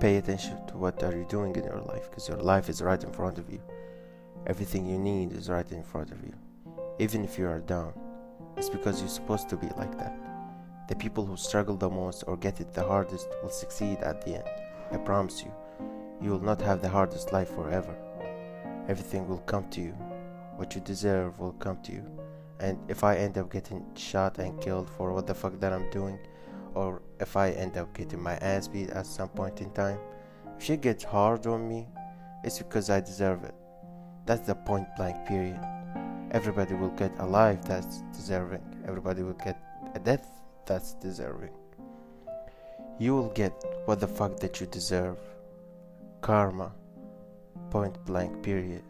pay attention to what are you doing in your life because your life is right in front of you. Everything you need is right in front of you. Even if you are down it's because you're supposed to be like that. The people who struggle the most or get it the hardest will succeed at the end i promise you. You will not have the hardest life forever. Everything will come to you. What you deserve will come to you. And if i end up getting shot and killed for what the fuck that i'm doing or if I end up getting my ass beat at some point in time, if shit gets hard on me, it's because I deserve it. That's the point blank period. Everybody will get a life that's deserving. Everybody will get a death that's deserving. You will get what the fuck that you deserve. Karma. Point blank period.